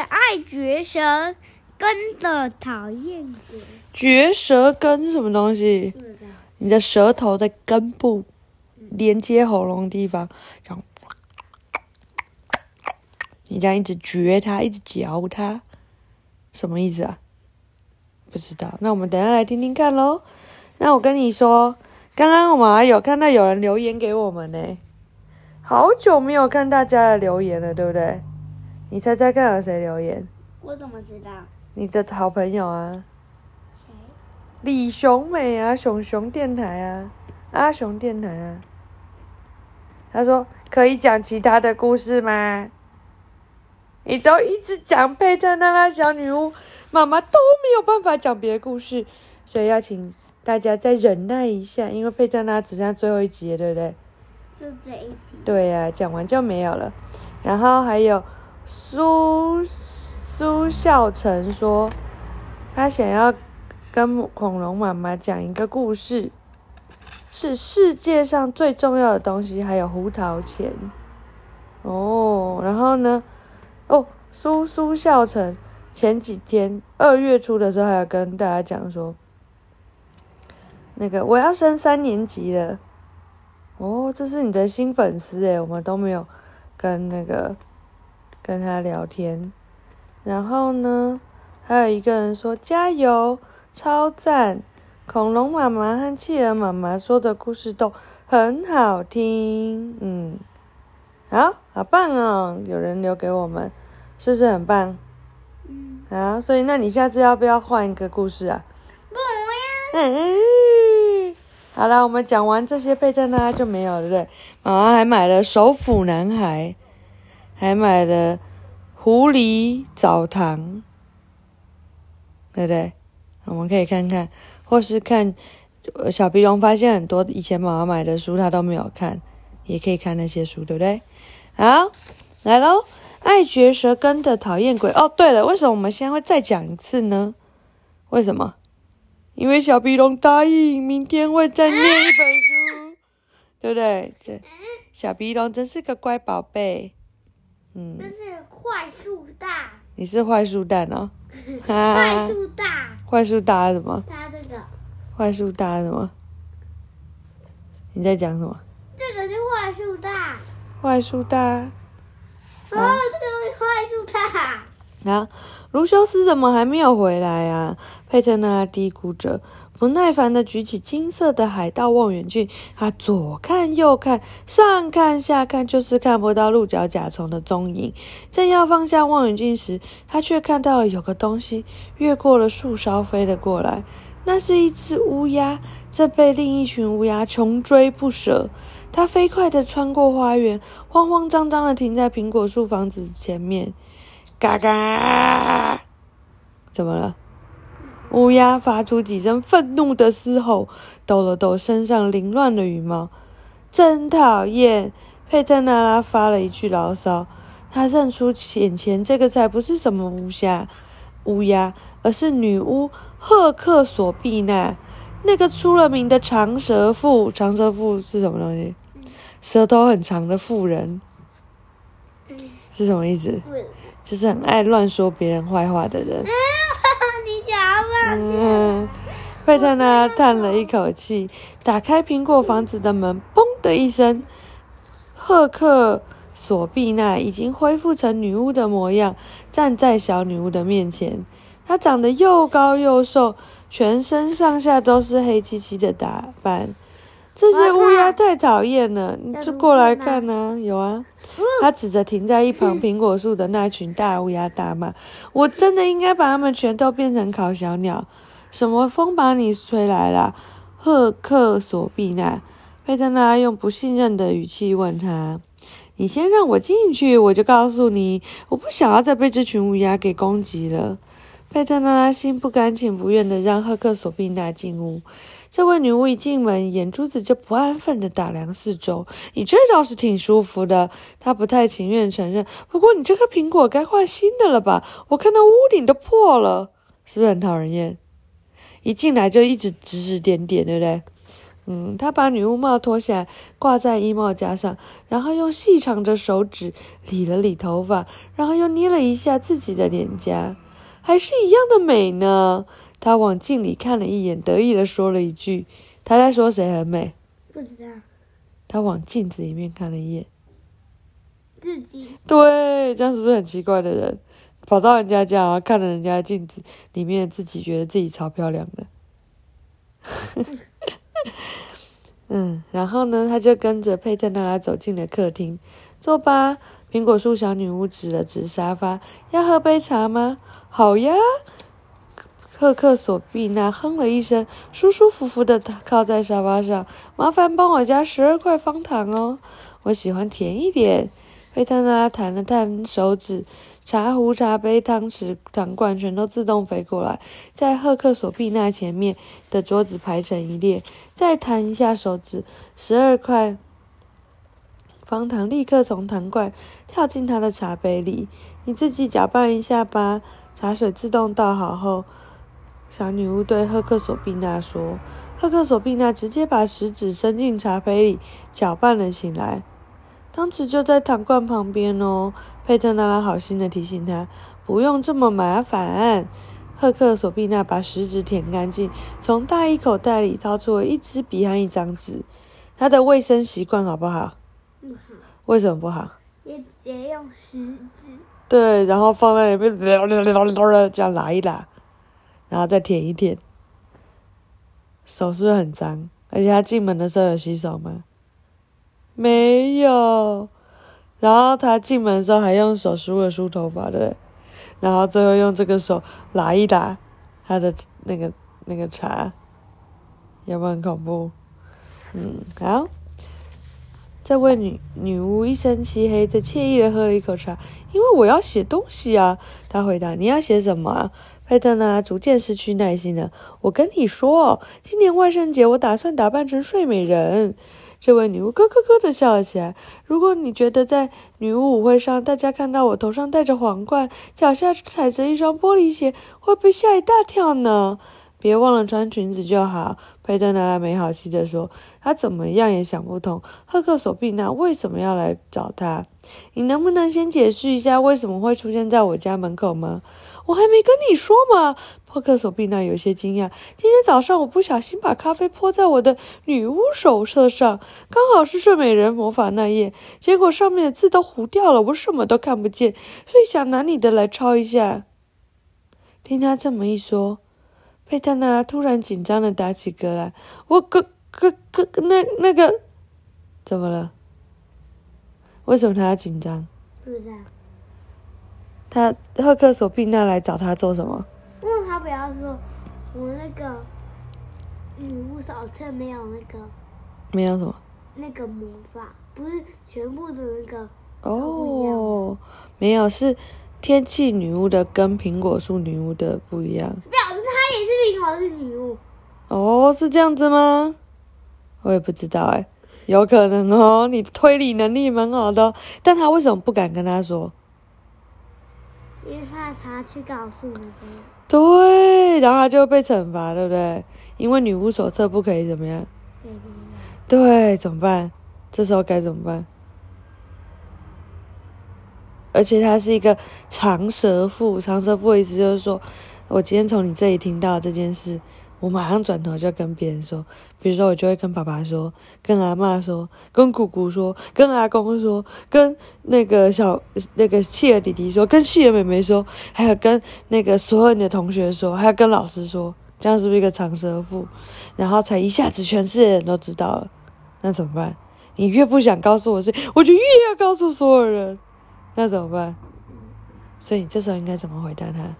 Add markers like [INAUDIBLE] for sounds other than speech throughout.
爱绝舌根的讨厌鬼。绝舌根是什么东西？你的舌头的根部连接喉咙地方，这样，你这样一直嚼它，一直嚼它，什么意思啊？不知道。那我们等下来听听看喽。那我跟你说，刚刚我们还有看到有人留言给我们呢，好久没有看大家的留言了，对不对？你猜猜看有谁留言？我怎么知道？你的好朋友啊，谁？李雄美啊，熊熊电台啊，阿雄电台啊。他说可以讲其他的故事吗？你都一直讲佩特娜拉小女巫，妈妈都没有办法讲别的故事，所以要请大家再忍耐一下，因为佩特娜只剩下最后一集了，对不对？就这一集。对呀、讲完就没有了。然后还有苏苏孝成说，他想要跟恐龙妈妈讲一个故事，是世界上最重要的东西，还有胡桃钳。哦，然后呢？哦，苏苏孝成前几天二月初的时候，还有跟大家讲说，那个我要升三年级了。哦，这是你的新粉丝诶，我们都没有跟那个跟他聊天。然后呢，还有一个人说加油，超赞！恐龙妈妈和企鹅妈妈说的故事都很好听，嗯，好，好棒哦！有人留给我们，是不是很棒？嗯，好，所以那你下次要不要换一个故事啊？不要。嗯，好了，我们讲完这些配件呢就没有了，对不对？妈妈还买了手斧男孩，还买了狐狸澡堂，对不对？我们可以看看，或是看小皮龙发现很多以前妈妈买的书他都没有看，也可以看那些书，对不对？好，来喽！爱嚼舌根的讨厌鬼。哦，对了，为什么我们现在会再讲一次呢？为什么？因为小皮龙答应明天会再念一本书，对不对？这小皮龙真是个乖宝贝。嗯这，是坏树大，你是坏树蛋哦。坏哈，树大，坏树大什么？它这个，坏树大什么？你在讲什么？这个是坏树大，坏树大。哦，这个是坏树大，啊，卢修斯怎么还没有回来啊？佩特纳嘀咕着，不耐烦的举起金色的海盗望远镜，他左看右看，上看下看，就是看不到鹿角甲虫的踪影。正要放下望远镜时，他却看到了有个东西越过了树梢飞了过来。那是一只乌鸦，正被另一群乌鸦穷追不舍。它飞快地穿过花园，慌慌张张地停在苹果树房子前面。嘎嘎！怎么了？乌鸦发出几声愤怒的嘶吼，抖了抖身上凌乱的羽毛。真讨厌！佩特纳拉发了一句牢骚。他认出眼前这个才不是什么乌鸦，乌鸦，而是女巫赫克索碧娜，那个出了名的长舌妇。长舌妇是什么东西？舌头很长的妇人嗯，是什么意思？就是很爱乱说别人坏话的人。嗯，惠特娜叹了一口气，打开苹果房子的门，嘣的一声，赫克索碧娜已经恢复成女巫的模样，站在小女巫的面前。她长得又高又瘦，全身上下都是黑漆漆的打扮。这些乌鸦太讨厌了，你就过来看呢、有啊。他指着停在一旁苹果树的那群大乌鸦大骂：“我真的应该把它们全都变成烤小鸟！什么风把你吹来了？”赫克索碧娜，佩特拉用不信任的语气问他：“你先让我进去，我就告诉你，我不想要再被这群乌鸦给攻击了。”佩特纳拉心不甘情不愿的让赫克索碧娜进屋。这位女巫一进门，眼珠子就不安分的打量四周。你这倒是挺舒服的，她不太情愿承认。不过你这颗苹果该换新的了吧？我看到屋顶都破了，是不是很讨人厌？一进来就一直指指点点，对不对？嗯，她把女巫帽脱下来挂在衣帽架上，然后用细长的手指理了理头发，然后又捏了一下自己的脸颊，还是一样的美呢。他往镜里看了一眼，得意的说了一句：“他在说谁很美？”不知道他往镜子里面看了一眼，自己对，这样是不是很奇怪的人？跑到人家家，然后看了人家的镜子里面，自己觉得自己超漂亮的。[LAUGHS] 嗯，然后呢，他就跟着佩特纳拉走进了客厅，坐吧。苹果树小女巫指了指沙发，要喝杯茶吗？好呀。赫克索碧娜哼了一声，舒舒服服的靠在沙发上。麻烦帮我加十二块方糖哦，我喜欢甜一点。佩特纳弹了弹手指。茶壶、茶杯、汤匙、糖罐全都自动飞过来，在赫克索碧娜前面的桌子排成一列。再弹一下手指，十二块方糖立刻从糖罐跳进他的茶杯里。你自己搅拌一下吧。茶水自动倒好后，小女巫对赫克索碧娜说：“赫克索碧娜直接把食指伸进茶杯里，搅拌了起来。”汤匙就在糖罐旁边哦，佩特纳拉好心的提醒他，不用这么麻烦。赫克索碧娜把食指舔干净，从大衣口袋里掏出了一支笔和一张纸。他的卫生习惯好不好？不好，为什么不好？也直接用食指。对，然后放在里面，这样拉一拉，然后再舔一舔。手是不是很脏？而且他进门的时候有洗手吗？没有，然后他进门的时候还用手梳了梳头发的，然后最后用这个手拉一拉他的那个那个茶，有没有很恐怖？嗯，好。这位女女巫一身漆黑，在惬意的喝了一口茶，因为我要写东西啊。她回答：“你要写什么啊？”佩特呢，逐渐失去耐心了。我跟你说，今年万圣节我打算打扮成睡美人。这位女巫咯咯咯的笑了起来。如果你觉得在女巫舞会上，大家看到我头上戴着皇冠，脚下踩着一双玻璃鞋，会被吓一大跳呢？别忘了穿裙子就好。佩特娜拉没好气地说：“他怎么样也想不通，赫克索碧娜为什么要来找他？你能不能先解释一下为什么会出现在我家门口吗？”我还没跟你说嘛！赫克索碧娜有些惊讶。今天早上我不小心把咖啡泼在我的女巫手册上，刚好是睡美人魔法那页，结果上面的字都糊掉了，我什么都看不见，所以想拿你的来抄一下。听他这么一说。佩特娜拉突然紧张的打起嗝来。我哥哥哥那那个怎么了？为什么他要紧张？不知道。他赫克索碧娜来找他做什么？问他不要说，我那个女巫手册没有那个。没有什么？那个魔法不是全部的那个。哦，没有是天气女巫的跟苹果树女巫的不一样。是女巫哦，是这样子吗？我也不知道哎，有可能哦。你推理能力蛮好的，但他为什么不敢跟他说？因为怕他去告诉那个。对，然后他就会被惩罚，对不对？因为女巫手册不可以怎么样？对，怎么办？这时候该怎么办？而且他是一个长舌妇，长舌妇的意思就是说。我今天从你这里听到这件事，我马上转头就跟别人说。比如说，我就会跟爸爸说，跟阿妈说，跟姑姑说，跟阿公说，跟那个小那个契儿弟弟说，跟契儿妹妹说，还有跟那个所有你的同学说，还要跟老师说，这样是不是一个长舌妇？然后才一下子全世界人都知道了，那怎么办？你越不想告诉我事，我就越要告诉所有人，那怎么办？所以你这时候应该怎么回答他？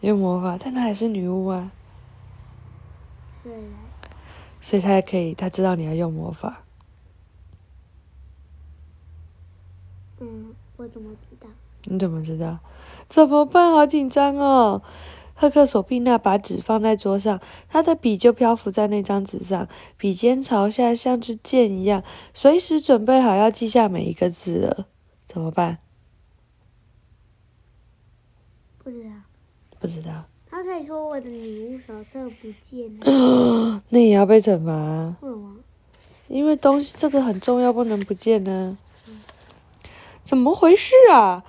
用魔法，但她还是女巫啊。对。所以她也可以，她知道你要用魔法。嗯，我怎么知道？你怎么知道？怎么办？好紧张哦！赫克索碧娜把纸放在桌上，她的笔就漂浮在那张纸上，笔尖朝下，像支箭一样，随时准备好要记下每一个字了。怎么办？不知道。不知道。他他可以说我的礼物手册不见了，[CLEARS THROAT] 那也要被惩罚啊，为什么？因为东西这个很重要，不能不见呢、怎么回事啊？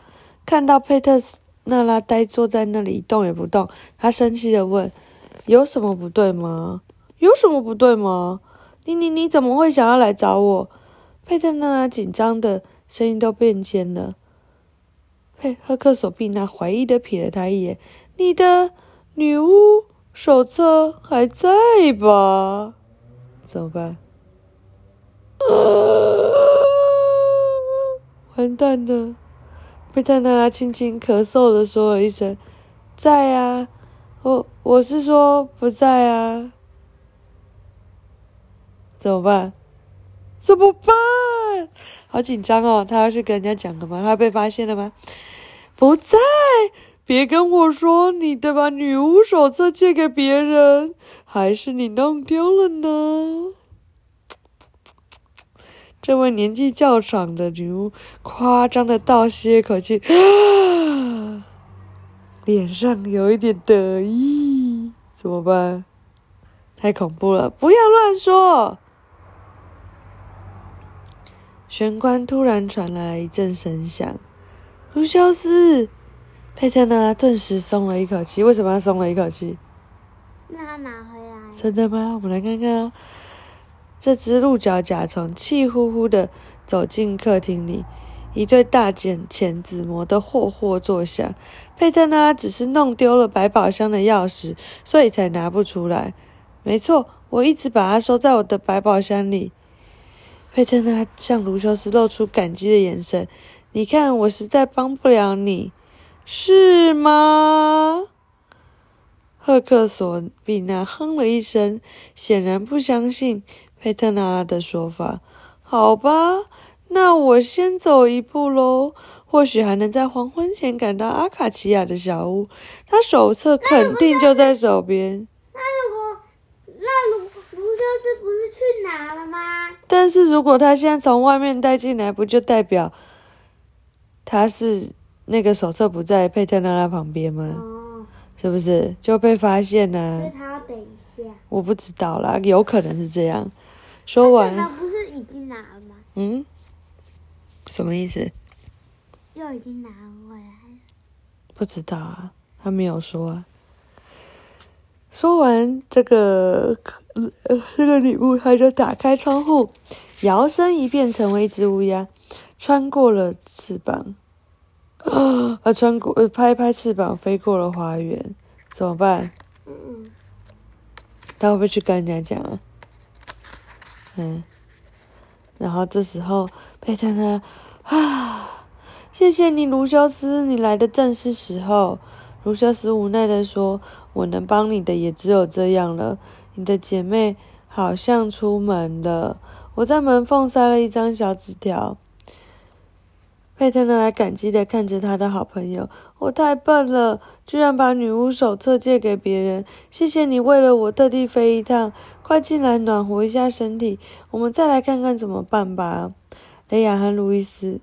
看到佩特纳拉呆坐在那里一动也不动，他生气的问：“有什么不对吗？有什么不对吗？你你你怎么会想要来找我？”佩特娜拉紧张的声音都变尖了。佩赫克索碧娜怀疑的瞥了他一眼：“你的女巫手册还在吧？怎么办？” [LAUGHS] 完蛋了！贝特娜拉轻轻咳嗽的说了一声：“在啊，我我是说不在啊。”怎么办？怎么办？好紧张哦！他要去跟人家讲了吗？他被发现了吗？不在！别跟我说你的把女巫手册借给别人，还是你弄丢了呢？这位年纪较长的女巫夸张的倒吸一口气，脸上有一点得意。怎么办？太恐怖了！不要乱说。玄关突然传来一阵声响，卢修斯，佩特纳顿时松了一口气。为什么要松了一口气？那他拿回来。真的吗？我们来看看哦。这只鹿角甲虫气呼呼的走进客厅里，一对大剪钳子磨得霍霍作响。佩特纳只是弄丢了百宝箱的钥匙，所以才拿不出来。没错，我一直把它收在我的百宝箱里。佩特纳向卢修斯露出感激的眼神。你看，我实在帮不了你，是吗？赫克索比纳哼了一声，显然不相信佩特纳拉的说法。好吧，那我先走一步喽。或许还能在黄昏前赶到阿卡奇亚的小屋，他手册肯定就在手边。那如果那卢卢修斯不是去拿了吗？但是如果他现在从外面带进来，不就代表他是那个手册不在佩特拉拉旁边吗？哦，是不是就被发现了、所以他要等一下。我不知道啦，有可能是这样。说那完，不是已经拿了吗？嗯，什么意思？又已经拿回来了。不知道啊，他没有说啊。说完这个，这个礼物，他就打开窗户，摇身一变成为一只乌鸦，穿过了翅膀，啊，穿过，拍拍翅膀飞过了花园，怎么办？嗯，他会不会去跟人家讲啊？嗯，然后这时候佩特呢啊，谢谢你，卢修斯，你来的正是时候。卢修斯无奈的说：“我能帮你的也只有这样了。你的姐妹好像出门了。”我在门缝塞了一张小纸条。佩特纳感激的看着他的好朋友：“我太笨了，居然把女巫手册借给别人。谢谢你为了我特地飞一趟，快进来暖和一下身体。我们再来看看怎么办吧。”雷亚和路易斯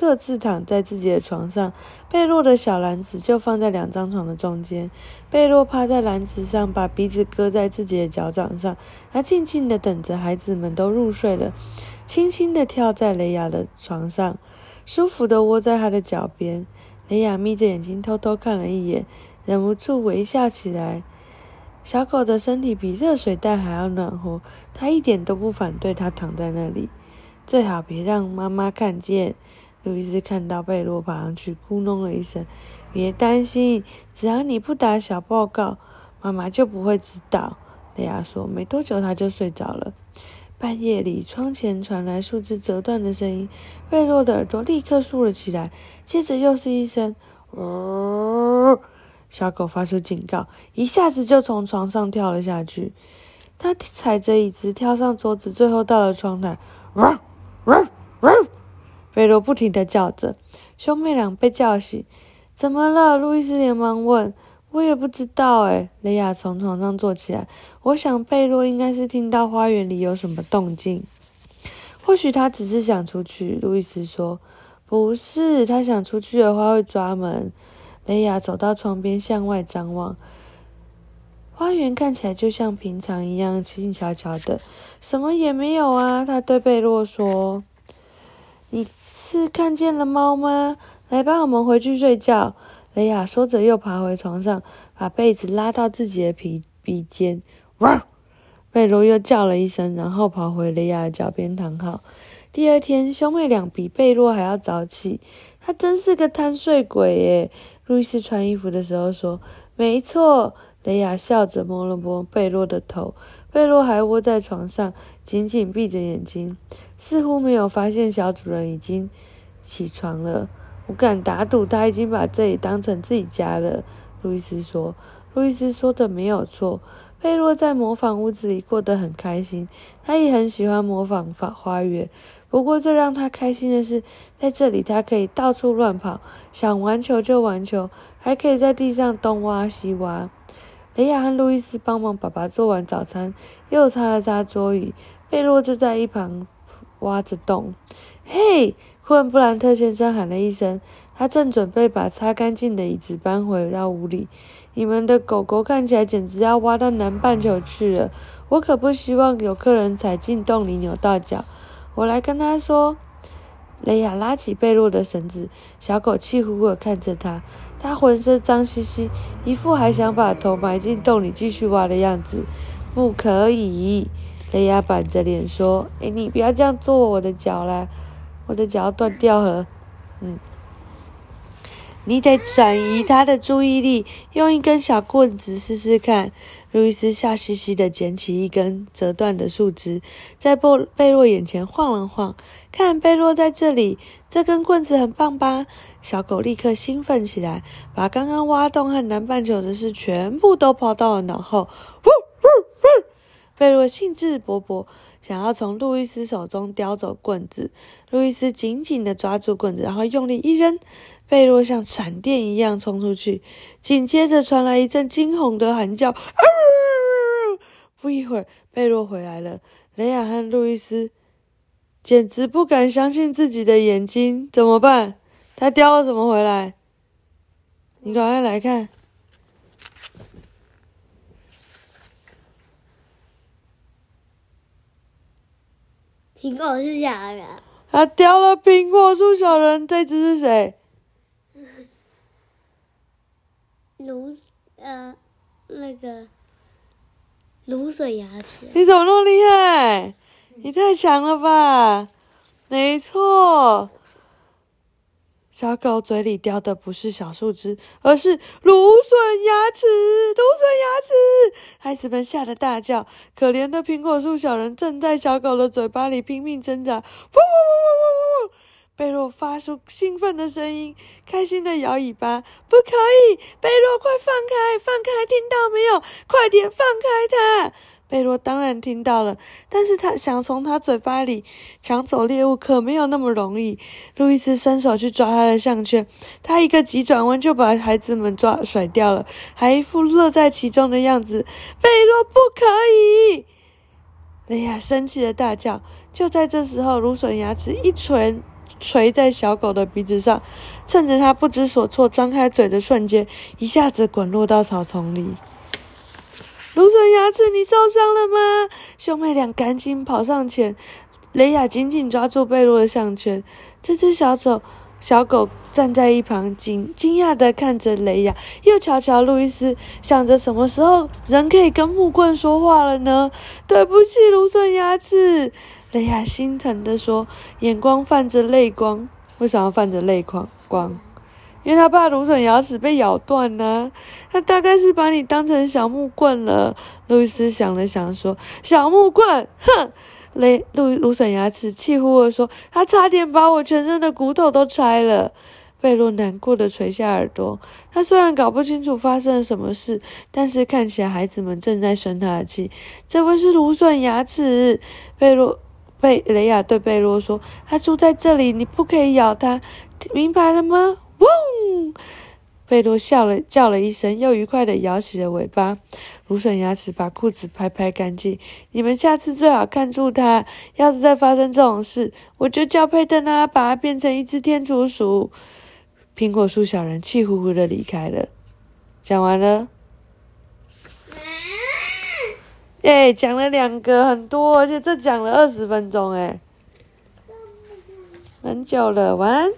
各自躺在自己的床上，贝洛的小篮子就放在两张床的中间。贝洛趴在篮子上，把鼻子搁在自己的脚掌上，他静静的等着孩子们都入睡了，轻轻的跳在雷亚的床上，舒服的窝在他的脚边。雷亚眯着眼睛偷偷看了一眼，忍不住微笑起来。小狗的身体比热水袋还要暖和，它一点都不反对它躺在那里。最好别让妈妈看见。路易斯看到贝洛爬上去，咕哝了一声：“别担心，只要你不打小报告，妈妈就不会知道。”雷亚说。没多久，他就睡着了。半夜里，窗前传来树枝折断的声音，贝洛的耳朵立刻竖了起来。接着又是一声“呜”，小狗发出警告，一下子就从床上跳了下去。他踩着椅子跳上桌子，最后到了窗台。呜呜呜！贝洛不停地叫着，兄妹俩被叫醒。怎么了？路易斯连忙问。我也不知道诶。雷亚从床上坐起来。我想贝洛应该是听到花园里有什么动静，或许他只是想出去。路易斯说：“不是，他想出去的话会抓门。”雷亚走到窗边，向外张望。花园看起来就像平常一样静悄悄的，什么也没有啊。他对贝洛说：“你是看见了猫吗？来吧，我们回去睡觉。”雷亚说着，又爬回床上，把被子拉到自己的鼻鼻尖。哇！贝洛又叫了一声，然后跑回雷亚的脚边躺好。第二天，兄妹俩比贝洛还要早起。他真是个贪睡鬼耶！路易斯穿衣服的时候说：“没错。”雷亚笑着摸了摸贝洛的头，贝洛还窝在床上，紧紧闭着眼睛，似乎没有发现小主人已经起床了。我敢打赌，他已经把这里当成自己家了。路易斯说：“路易斯说的没有错。”贝洛在模仿屋子里过得很开心，他也很喜欢模仿花花园。不过，最让他开心的是，在这里他可以到处乱跑，想玩球就玩球，还可以在地上东挖西挖。雷亚和路易斯帮忙爸爸做完早餐，又擦了擦桌椅。贝洛就在一旁挖着洞。嘿！忽然，布兰特先生喊了一声，他正准备把擦干净的椅子搬回到屋里。你们的狗狗看起来简直要挖到南半球去了，我可不希望有客人踩进洞里扭到脚。我来跟他说。雷亚拉起贝洛的绳子，小狗气呼呼地看着他。他浑身脏兮兮，一副还想把头埋进洞里继续挖的样子。不可以！雷亚板着脸说：“哎，你不要这样做我的脚啦，我的脚要断掉了。”嗯，你得转移他的注意力，用一根小棍子试试看。路易斯笑嘻嘻地捡起一根折断的树枝，在贝贝洛眼前晃了晃。看，贝洛在这里，这根棍子很棒吧？小狗立刻兴奋起来，把刚刚挖洞和南半球的事全部都抛到了脑后。呜呜呜！贝洛兴致勃勃，想要从路易斯手中叼走棍子。路易斯紧紧地抓住棍子，然后用力一扔，贝洛像闪电一样冲出去。紧接着传来一阵惊恐的喊叫。不一会儿，贝洛回来了。雷亚和路易斯。简直不敢相信自己的眼睛，怎么办？他叼了什么回来？你赶快来看。苹果树小人。他叼了苹果树小人，这只是谁？芦呃，那个芦笋牙齿。你怎么那么厉害？你太强了吧！没错，小狗嘴里叼的不是小树枝，而是芦笋牙齿。芦笋牙齿，孩子们吓得大叫。可怜的苹果树小人正在小狗的嘴巴里拼命挣扎。呜呜呜呜呜呜！贝洛发出兴奋的声音，开心的摇尾巴。不可以，贝洛，快放开，放开！听到没有？快点放开它！贝洛当然听到了，但是他想从他嘴巴里抢走猎物，可没有那么容易。路易斯伸手去抓他的项圈，他一个急转弯就把孩子们抓甩掉了，还一副乐在其中的样子。贝洛不可以！雷亚生气的大叫。就在这时候，芦笋牙齿一锤锤在小狗的鼻子上，趁着它不知所措、张开嘴的瞬间，一下子滚落到草丛里。芦笋牙齿，你受伤了吗？兄妹俩赶紧跑上前，雷亚紧紧抓住贝洛的项圈。这只小丑小狗站在一旁，惊惊讶地看着雷亚，又瞧瞧路易斯，想着什么时候人可以跟木棍说话了呢？对不起，芦笋牙齿，雷亚心疼地说，眼光泛着泪光。为什么泛着泪光？光？因为他怕芦笋牙齿被咬断呢，他大概是把你当成小木棍了。路易斯想了想说：“小木棍，哼！”雷芦芦笋牙齿气呼呼说：“他差点把我全身的骨头都拆了。”贝洛难过的垂下耳朵。他虽然搞不清楚发生了什么事，但是看起来孩子们正在生他的气。这位是芦笋牙齿。贝洛贝雷亚对贝洛说：“他住在这里，你不可以咬他，明白了吗？”嗡！贝洛笑了，叫了一声，又愉快地摇起了尾巴。芦笋牙齿把裤子拍拍干净。你们下次最好看住它。要是再发生这种事，我就叫佩特拉把它变成一只天竺鼠。苹果树小人气呼呼的离开了。讲完了。耶，讲了两个，很多，而且这讲了二十分钟，哎，很久了，晚安。